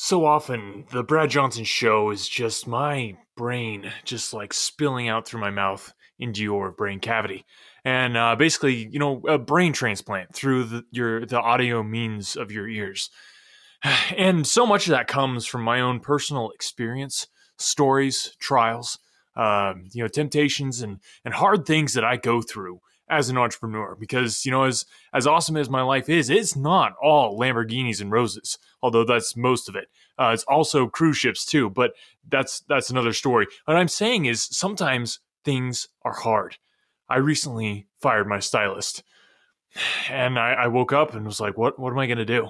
So often, the Brad Johnson show is just my brain just like spilling out through my mouth into your brain cavity. And uh, basically, you know, a brain transplant through the, your the audio means of your ears. And so much of that comes from my own personal experience, stories, trials, uh, you know, temptations and and hard things that I go through as an entrepreneur because you know as as awesome as my life is it's not all lamborghinis and roses although that's most of it. Uh, it's also cruise ships too but that's that's another story. What i'm saying is sometimes things are hard. I recently fired my stylist and i, I woke up and was like what what am i going to do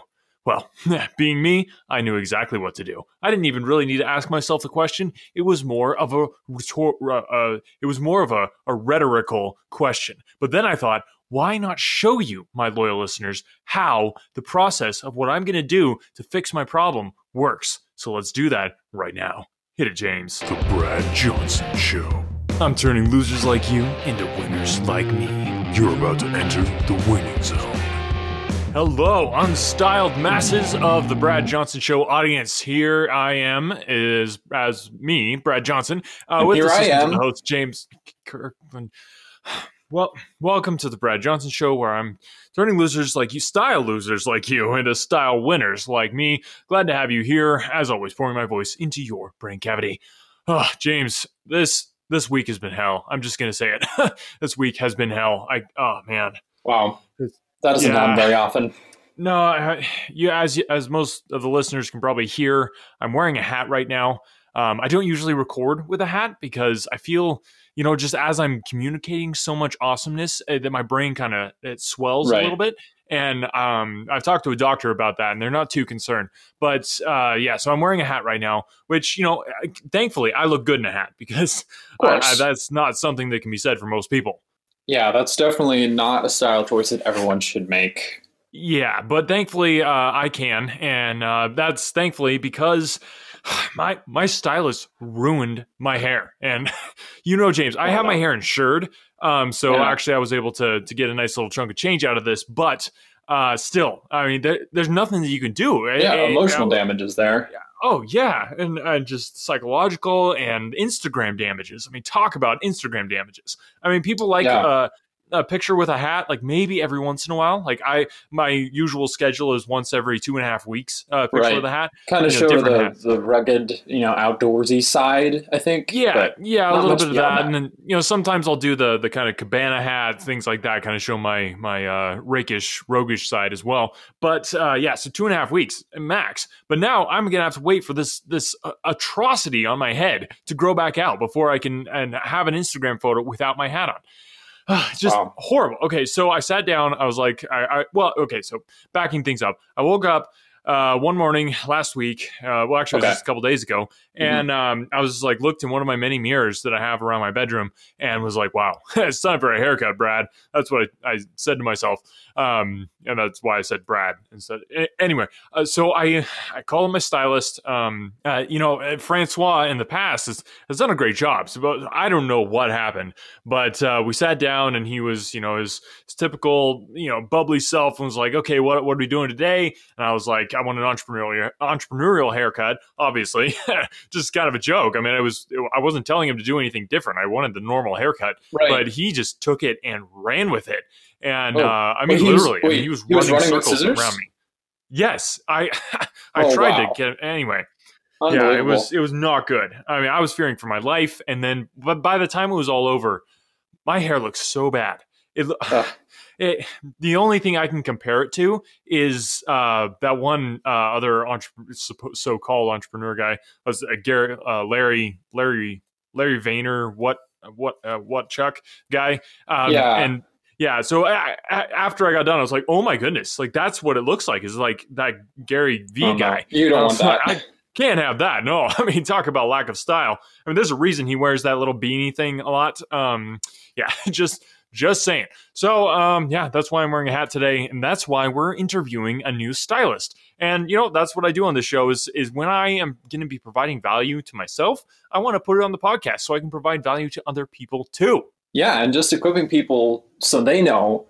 well, being me, I knew exactly what to do. I didn't even really need to ask myself the question. It was more of a uh, it was more of a, a rhetorical question. But then I thought, why not show you, my loyal listeners, how the process of what I'm going to do to fix my problem works? So let's do that right now. Hit it, James. The Brad Johnson Show. I'm turning losers like you into winners like me. You're about to enter the winning zone. Hello, unstyled masses of the Brad Johnson Show audience. Here I am, is as me, Brad Johnson, uh, with Here I am, host James Kirkland. Well, welcome to the Brad Johnson Show, where I'm turning losers like you, style losers like you, into style winners like me. Glad to have you here, as always, pouring my voice into your brain cavity. Oh, James, this this week has been hell. I'm just gonna say it. this week has been hell. I oh man. Wow. That doesn't yeah. happen very often. No, I, you as as most of the listeners can probably hear, I'm wearing a hat right now. Um, I don't usually record with a hat because I feel, you know, just as I'm communicating so much awesomeness uh, that my brain kind of it swells right. a little bit. And um, I've talked to a doctor about that, and they're not too concerned. But uh, yeah, so I'm wearing a hat right now, which you know, thankfully, I look good in a hat because I, I, that's not something that can be said for most people. Yeah, that's definitely not a style choice that everyone should make. Yeah, but thankfully uh, I can, and uh, that's thankfully because my my stylist ruined my hair, and you know, James, I have my hair insured, um, so yeah. actually I was able to to get a nice little chunk of change out of this, but uh, still, I mean, there, there's nothing that you can do. Yeah, it, emotional it, damage is there. Oh yeah, and, and just psychological and Instagram damages. I mean, talk about Instagram damages. I mean, people like yeah. uh, a picture with a hat like maybe every once in a while like i my usual schedule is once every two and a half weeks uh picture right. with a hat kind of show the, the rugged you know outdoorsy side i think yeah yeah a little bit of that. that. and then you know sometimes i'll do the the kind of cabana hat things like that kind of show my my uh rakish roguish side as well but uh yeah so two and a half weeks max but now i'm gonna have to wait for this this uh, atrocity on my head to grow back out before i can and have an instagram photo without my hat on just wow. horrible. Okay, so I sat down. I was like, I, I, well, okay, so backing things up. I woke up uh, one morning last week. Uh, well, actually, okay. it was just a couple days ago, mm-hmm. and mm-hmm. um, I was like looked in one of my many mirrors that I have around my bedroom, and was like, "Wow, it's time for a haircut, Brad." That's what I, I said to myself, um, and that's why I said Brad instead. Anyway, uh, so I I called my stylist. Um, uh, you know, Francois in the past has, has done a great job. So I don't know what happened, but uh, we sat down, and he was, you know, his, his typical, you know, bubbly self, and was like, "Okay, what what are we doing today?" And I was like I want an entrepreneurial entrepreneurial haircut. Obviously, just kind of a joke. I mean, I was I wasn't telling him to do anything different. I wanted the normal haircut, right. but he just took it and ran with it. And oh. uh, I mean, literally, was, wait, I mean, he was he running, was running circles around me. Yes, I I oh, tried wow. to get anyway. Yeah, it was it was not good. I mean, I was fearing for my life, and then but by the time it was all over, my hair looked so bad. It, uh. It, the only thing I can compare it to is uh, that one uh, other entre- so-called entrepreneur guy was uh, Gary, uh, Larry Larry Larry Vayner what what uh, what Chuck guy um, yeah and yeah so I, I, after I got done I was like oh my goodness like that's what it looks like is like that Gary V oh, guy no. you don't want that. I, can't have that. No, I mean, talk about lack of style. I mean, there's a reason he wears that little beanie thing a lot. Um, yeah, just just saying. So, um, yeah, that's why I'm wearing a hat today, and that's why we're interviewing a new stylist. And you know, that's what I do on this show is is when I am going to be providing value to myself, I want to put it on the podcast so I can provide value to other people too. Yeah, and just equipping people so they know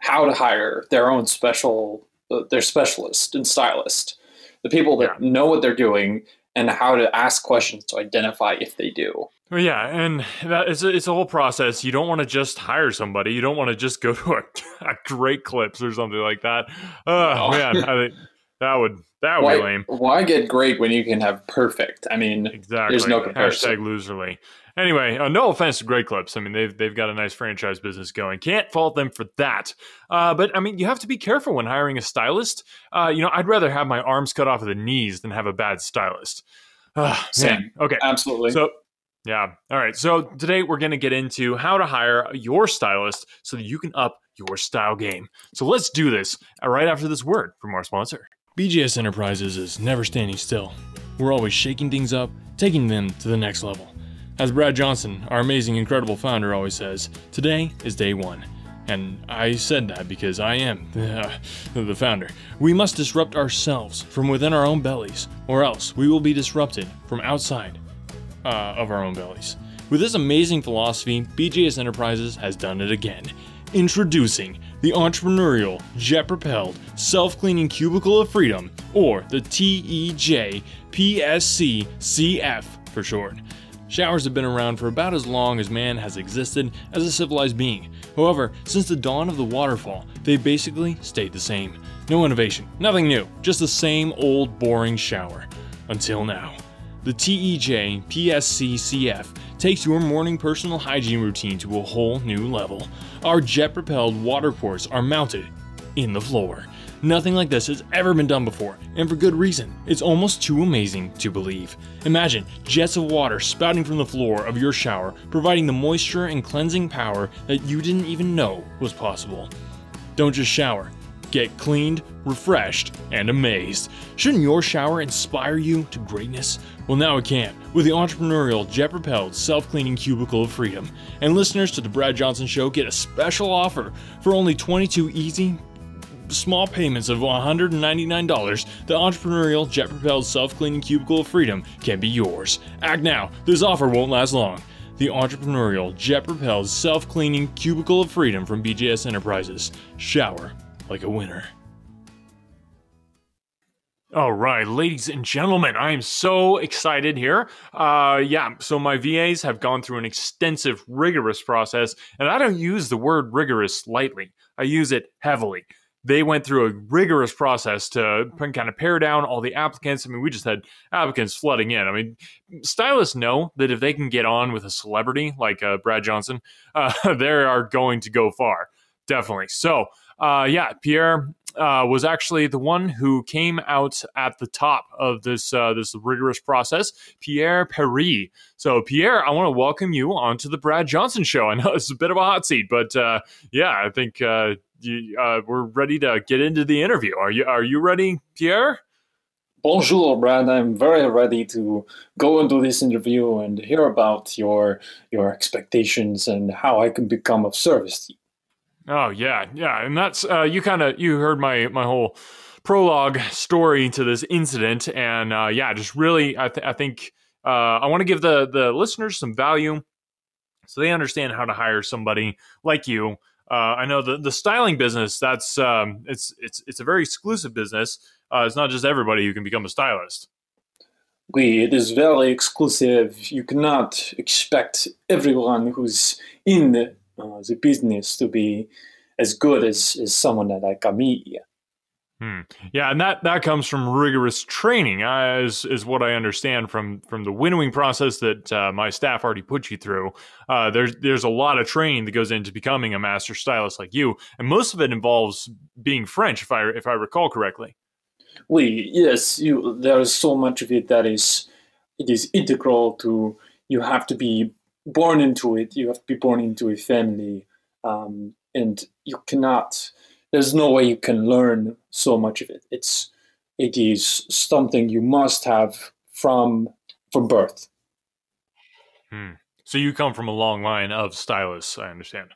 how to hire their own special uh, their specialist and stylist. the people that Yeah. know what they're doing and how to ask questions to identify if they do. Well, yeah, and that it's a, it's a whole process. You don't want to just hire somebody. You don't want to just go to a, a great clips or something like that. Oh No. man, I think that would that would Why, be lame. why get great when you can have perfect? I mean, Exactly. There's no comparison. Hashtag loserly. Anyway, uh, no offense to Great Clips. I mean, they've they've got a nice franchise business going. Can't fault them for that. Uh, but I mean, you have to be careful when hiring a stylist. Uh, you know, I'd rather have my arms cut off at the knees than have a bad stylist. Uh, Same. Okay. absolutely. So, yeah. All right. So today we're going to get into how to hire your stylist so that you can up your style game. So let's do this right after this word from our sponsor. BJS Enterprises is never standing still. We're always shaking things up, taking them to the next level. As Brad Johnson, our amazing, incredible founder, always says, today is day one. And I said that because I am the founder. We must disrupt ourselves from within our own bellies, or else we will be disrupted from outside uh, of our own bellies. With this amazing philosophy, BJS Enterprises has done it again. Introducing the entrepreneurial, jet propelled, self cleaning cubicle of freedom, or the TEJ PSC CF for short. Showers have been around for about as long as man has existed as a civilized being. However, since the dawn of the waterfall, they've basically stayed the same. No innovation, nothing new, just the same old boring shower. Until now. The TEJ PSCCF takes your morning personal hygiene routine to a whole new level. Our jet propelled water ports are mounted in the floor. Nothing like this has ever been done before, and for good reason. It's almost too amazing to believe. Imagine jets of water spouting from the floor of your shower, providing the moisture and cleansing power that you didn't even know was possible. Don't just shower. Get cleaned, refreshed, and amazed. Shouldn't your shower inspire you to greatness? Well, now it can, with the entrepreneurial jet propelled self cleaning cubicle of freedom. And listeners to The Brad Johnson Show get a special offer for only 22 easy, small payments of $199, the entrepreneurial jet propelled self cleaning cubicle of freedom can be yours. Act now, this offer won't last long. The entrepreneurial jet propelled self cleaning cubicle of freedom from BJS Enterprises. Shower like a winner. All right, ladies and gentlemen, I am so excited here. Uh, yeah, so my VAs have gone through an extensive, rigorous process, and I don't use the word rigorous lightly. I use it heavily they went through a rigorous process to kind of pare down all the applicants. I mean, we just had applicants flooding in. I mean, stylists know that if they can get on with a celebrity like uh, Brad Johnson, uh, they are going to go far. Definitely. So, uh, yeah, Pierre uh, was actually the one who came out at the top of this uh, this rigorous process. Pierre Perry. So, Pierre, I want to welcome you onto the Brad Johnson Show. I know it's a bit of a hot seat, but uh, yeah, I think uh, you, uh, we're ready to get into the interview. Are you Are you ready, Pierre? Bonjour, Brad. I'm very ready to go into this interview and hear about your your expectations and how I can become of service to you. Oh yeah, yeah, and that's uh, you kind of you heard my my whole prologue story to this incident, and uh, yeah, just really, I, th- I think uh, I want to give the the listeners some value, so they understand how to hire somebody like you. Uh, I know the the styling business that's um, it's it's it's a very exclusive business. Uh, it's not just everybody who can become a stylist. We, it is very exclusive. You cannot expect everyone who's in uh, the business to be as good as, as someone like me. Hmm. Yeah, and that that comes from rigorous training, uh, is is what I understand from from the winnowing process that uh, my staff already put you through. Uh, there's there's a lot of training that goes into becoming a master stylist like you, and most of it involves being French, if I if I recall correctly. We, yes, you. There is so much of it that is it is integral to. You have to be born into it. You have to be born into a family, um, and you cannot there's no way you can learn so much of it. It's it is something you must have from from birth. Hmm. So you come from a long line of stylists, I understand.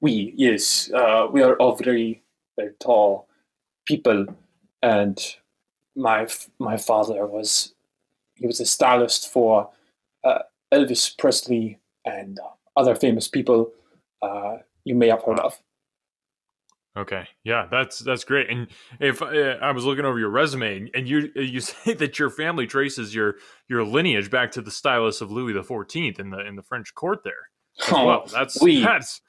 We yes, uh, we are all very very tall people, and my my father was he was a stylist for uh, Elvis Presley and other famous people uh, you may have heard of. Okay, yeah, that's that's great. And if uh, I was looking over your resume, and you you say that your family traces your your lineage back to the stylist of Louis the Fourteenth in the in the French court there. Oh, well, that's that's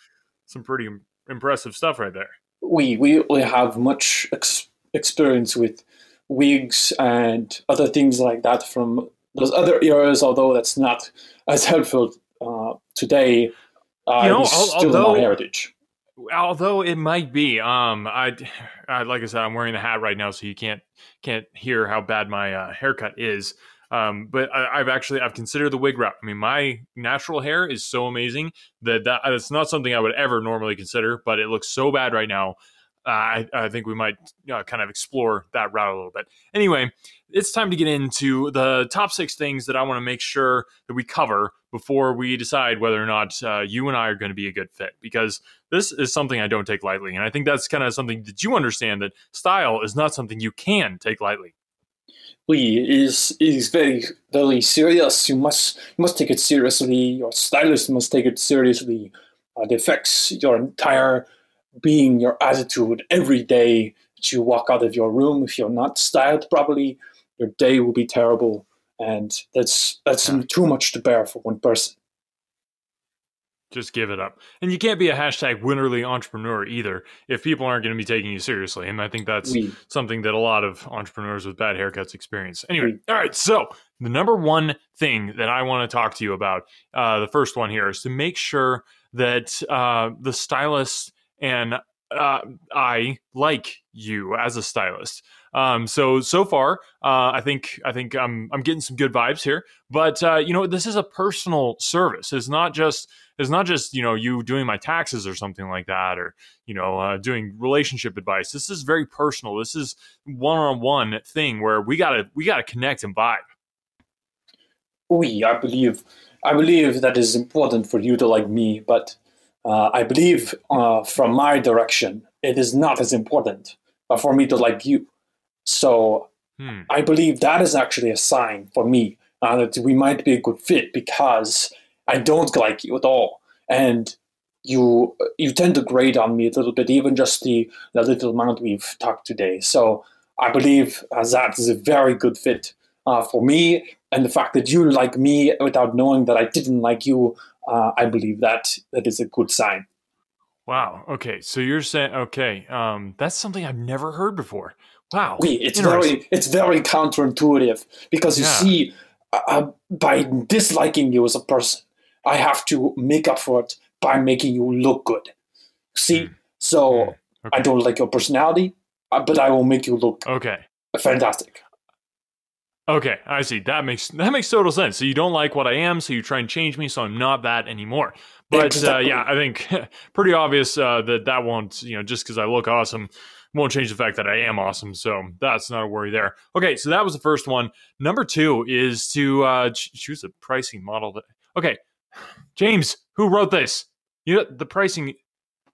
some pretty impressive stuff right there. we we we have much ex- experience with wigs and other things like that from those other eras. Although that's not as helpful uh, today, uh, You know, it is al- still although- heritage. Although it might be, um, I, I like I said, I'm wearing the hat right now, so you can't can't hear how bad my uh, haircut is. Um, but I, I've actually I've considered the wig route. I mean, my natural hair is so amazing that that it's not something I would ever normally consider. But it looks so bad right now. Uh, I, I think we might uh, kind of explore that route a little bit. Anyway, it's time to get into the top six things that I want to make sure that we cover before we decide whether or not uh, you and I are going to be a good fit. Because this is something I don't take lightly. And I think that's kind of something that you understand that style is not something you can take lightly. We is is very very serious. You must you must take it seriously. Your stylist must take it seriously. Uh, it affects your entire being, your attitude every day that you walk out of your room. If you're not styled properly, your day will be terrible, and that's that's too much to bear for one person. Just give it up. And you can't be a hashtag winnerly entrepreneur either if people aren't going to be taking you seriously. And I think that's something that a lot of entrepreneurs with bad haircuts experience. Anyway, all right. So the number one thing that I want to talk to you about, uh, the first one here, is to make sure that uh, the stylist and uh, I like you as a stylist. Um, so so far, uh, I think I think I'm I'm getting some good vibes here. But uh, you know, this is a personal service. It's not just it's not just you know you doing my taxes or something like that, or you know uh, doing relationship advice. This is very personal. This is one on one thing where we gotta we gotta connect and vibe. we I believe I believe that is important for you to like me, but uh, I believe uh, from my direction it is not as important for me to like you. So Hmm. I believe that is actually a sign for me uh, that we might be a good fit because I don't like you at all, and you you tend to grade on me a little bit, even just the, the little amount we've talked today. So I believe uh, that is a very good fit uh, for me, and the fact that you like me without knowing that I didn't like you, uh, I believe that that is a good sign. Wow. Okay. So you're saying okay. Um, that's something I've never heard before. Wow. We, it's very it's very counterintuitive because you Yeah. see, uh, by disliking you as a person, I have to make up for it by making you look good. See, Hmm. so Hmm. I don't like your personality, uh, but I will make you look Okay. fantastic. Okay, I see. That makes that makes total sense. So you don't like what I am, so you try and change me, so I'm not that anymore. But uh, yeah, I think pretty obvious uh, that that won't, you know, just because I look awesome, won't change the fact that I am awesome. So that's not a worry there. Okay, so that was the first one. Number two is to uh, ch- choose a pricing model. That okay, James, who wrote this? You know, the pricing.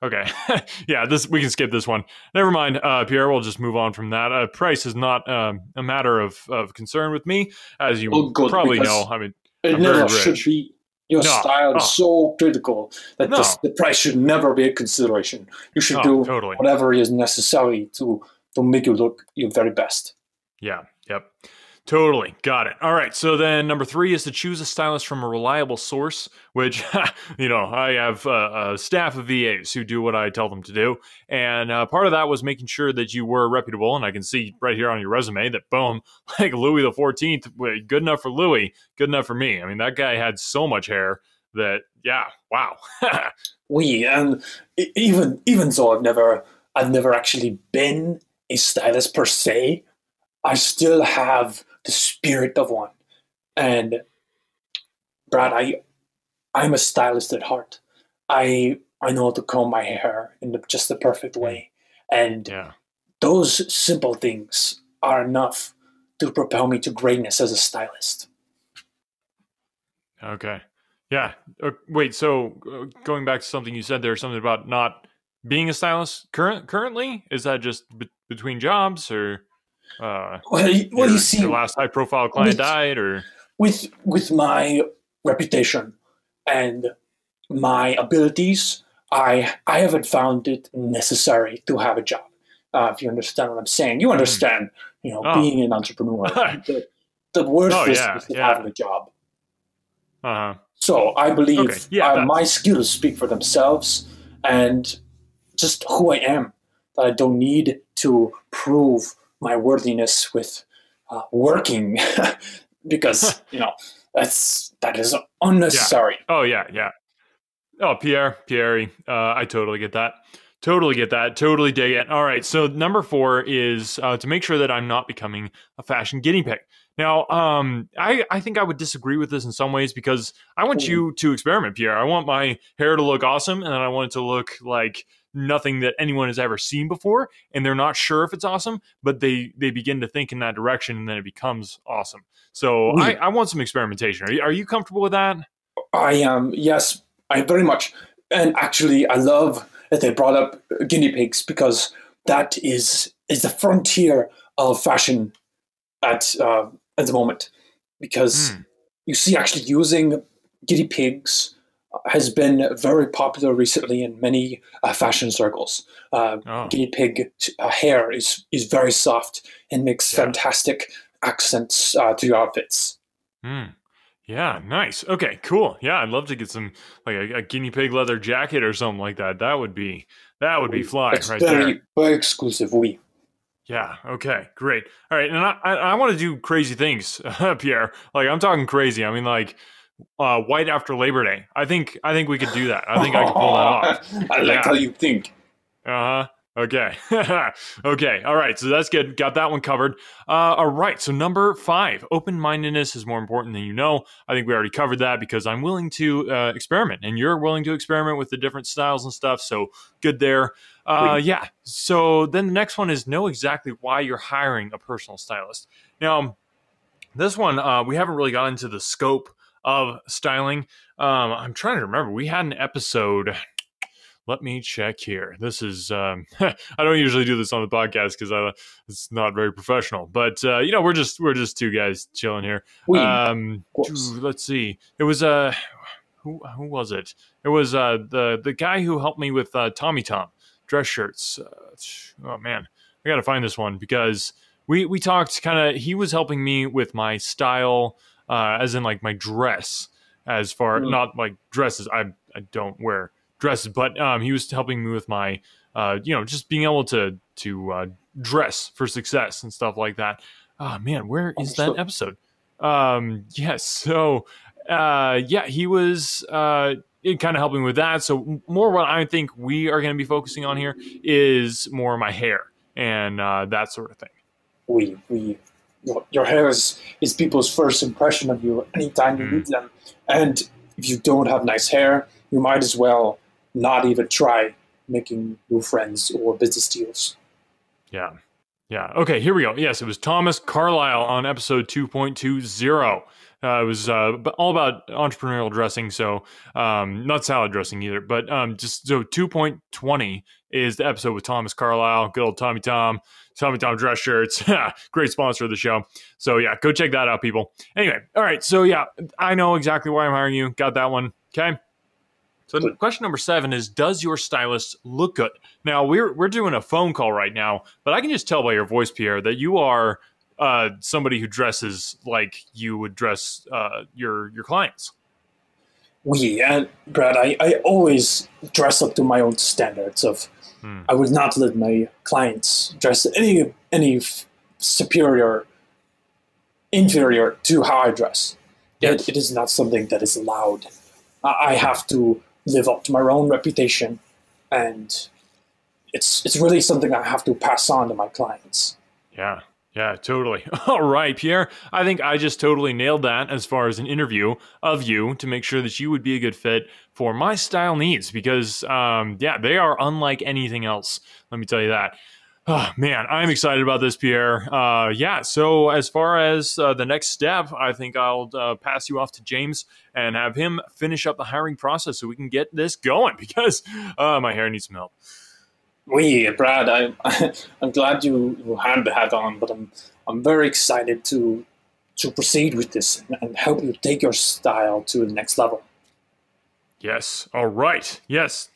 Okay, yeah, this we can skip this one. Never mind, uh, Pierre. We'll just move on from that. Uh, price is not um, a matter of, of concern with me, as you Oh, good, probably know. I mean, It never should be. Your No, style oh. is so critical that No. this, the price should never be a consideration. You should Oh, do totally. whatever is necessary to to make you look your very best. Yeah. Yep. Totally. Got it. All right. So then number three is to choose a stylist from a reliable source, which, you know, I have a staff of VAs who do what I tell them to do. And uh, part of that was making sure that you were reputable. And I can see right here on your resume that, boom, like Louis the 14th, good enough for Louis, good enough for me. I mean, that guy had so much hair that, yeah, wow. we and even even though I've never I've never actually been a stylist per se, I still have the spirit of one. And Brad, I I'm a stylist at heart. I I know how to comb my hair in the, just the perfect way, and yeah. those simple things are enough to propel me to greatness as a stylist. Okay. Yeah. Uh, wait. So uh, going back to something you said there, something about not being a stylist current currently is that just be- between jobs or uh, Well, you- well, your, you see, your last high profile client with- died or with with my reputation and my abilities, I I haven't found it necessary to have a job. Uh, if you understand what I'm saying, you understand. You know, Oh. being an entrepreneur, the, the worthlessness yeah, of yeah. having a job. Uh huh. So I believe Okay, yeah, uh, my skills speak for themselves, and just who I am. That I don't need to prove my worthiness with uh, working, because you know that's that is unnecessary. Oh yeah, yeah. Oh, Pierre, Pierre, uh, I totally get that. Totally get that. Totally dig it. All right. So number four is uh, to make sure that I'm not becoming a fashion guinea pig. Now, um, I, I think I would disagree with this in some ways because I want Mm. you to experiment, Pierre. I want my hair to look awesome, and then I want it to look like nothing that anyone has ever seen before. And they're not sure if it's awesome, but they they begin to think in that direction, and then it becomes awesome. So Mm. I, I want some experimentation. Are you, are you comfortable with that? I am yes, I very much, and actually I love that they brought up guinea pigs because that is is the frontier of fashion at uh, at the moment because Hmm. you see actually using guinea pigs has been very popular recently in many uh, fashion circles. Uh, Oh. Guinea pig uh, hair is is very soft and makes Yeah. fantastic accents uh, to your outfits. Hmm. Yeah, nice. Okay, cool. Yeah, I'd love to get some like a, a guinea pig leather jacket or something like that. That would be that would be fly It's right very there. very exclusive. We. Yeah. Okay. Great. All right. And I I, I want to do crazy things, Pierre. Like I'm talking crazy. I mean like uh, white after Labor Day. I think I think we could do that. I think I could pull that off. I like Yeah. how you think. Uh huh. Okay. okay. All right. So that's good. Got that one covered. Uh, all right. So number five, open mindedness is more important than you know. I think we already covered that because I'm willing to uh, experiment, and you're willing to experiment with the different styles and stuff. So good there. Uh, yeah. So then the next one is know exactly why you're hiring a personal stylist. Now, this one uh, we haven't really got into the scope of styling. Um, I'm trying to remember. We had an episode let me check here. This is um, I don't usually do this on the podcast because it's not very professional. But uh, you know, we're just we're just two guys chilling here. We. Um, let's see. It was uh, who who was it? It was uh the the guy who helped me with uh, Tommy Tom dress shirts. Uh, oh man, I gotta find this one because we we talked kind of. He was helping me with my style, uh, as in like my dress. As far Mm. not like dresses, I I don't wear dresses, but um, he was helping me with my, uh, you know, just being able to to uh, dress for success and stuff like that. Oh man, where is that episode? Um, yes, so uh, yeah, he was uh, kind of helping with that. So more what I think we are going to be focusing on here is more my hair and uh, that sort of thing. we we your, your hair is, is people's first impression of you anytime you Mm. meet them and if you don't have nice hair you might as well not even try making new friends or business deals Yeah. Yeah. Okay, here we go. Yes, it was Thomas Carlyle on episode 2.20. Uh, it was uh, all about entrepreneurial dressing. So, um, not salad dressing either, but um, just so 2.20 is the episode with Thomas Carlisle, good old Tommy Tom, Tommy Tom dress shirts. Great sponsor of the show. So, yeah, go check that out, people. Anyway, all right. So, yeah, I know exactly why I'm hiring you. Got that one. Okay. So, question number seven is Does your stylist look good? Now we're we're doing a phone call right now, but I can just tell by your voice, Pierre, that you are uh, somebody who dresses like you would dress uh, your your clients. we and brad I, I always dress up to my own standards of Hmm. i would not let my clients dress any any superior inferior to how i dress Yes. it, it is not something that is allowed I, I have to live up to my own reputation and it's it's really something i have to pass on to my clients Yeah, yeah, totally. All right, Pierre. I think I just totally nailed that as far as an interview of you to make sure that you would be a good fit for my style needs because, um, yeah, they are unlike anything else. Let me tell you that. Oh, man, I'm excited about this, Pierre. Uh, yeah, so as far as uh, the next step, I think I'll uh, pass you off to James and have him finish up the hiring process so we can get this going because uh, my hair needs some help. We brad I, i'm glad you, you had the hat on but i'm i'm very excited to to proceed with this and, and help you take your style to the next level Yes. All right. Yes.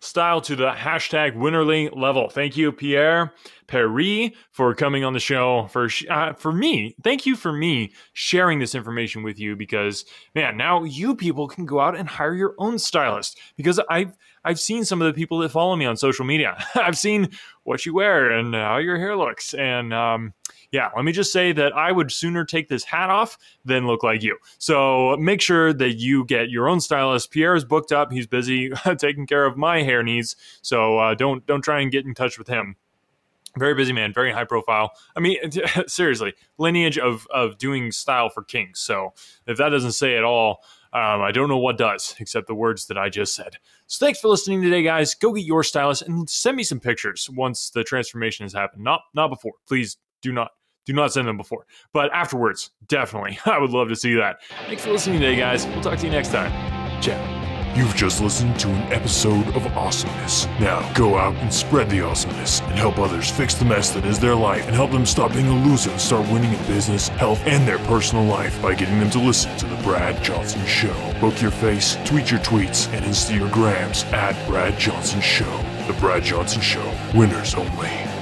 Style to the hashtag winnerly level. Thank you, Pierre Perry, for coming on the show. For uh, for me, thank you for me sharing this information with you because man, now you people can go out and hire your own stylist because I've I've seen some of the people that follow me on social media. I've seen what you wear and how your hair looks, and um, yeah, let me just say that I would sooner take this hat off than look like you. So make sure that you get your own stylist. Pierre is booked up; he's busy taking care of my hair needs. So uh, don't don't try and get in touch with him. Very busy man, very high profile. I mean, seriously, lineage of of doing style for kings. So if that doesn't say it all, um, I don't know what does, except the words that I just said. So thanks for listening today, guys. Go get your stylist and send me some pictures once the transformation has happened. Not not before. Please do not do not send them before. But afterwards, definitely. I would love to see that. Thanks for listening today, guys. We'll talk to you next time. Ciao. You've just listened to an episode of Awesomeness. Now, go out and spread the awesomeness and help others fix the mess that is their life and help them stop being a loser and start winning in business, health, and their personal life by getting them to listen to The Brad Johnson Show. Book your face, tweet your tweets, and Insta your grams at Brad Johnson Show. The Brad Johnson Show. Winners only.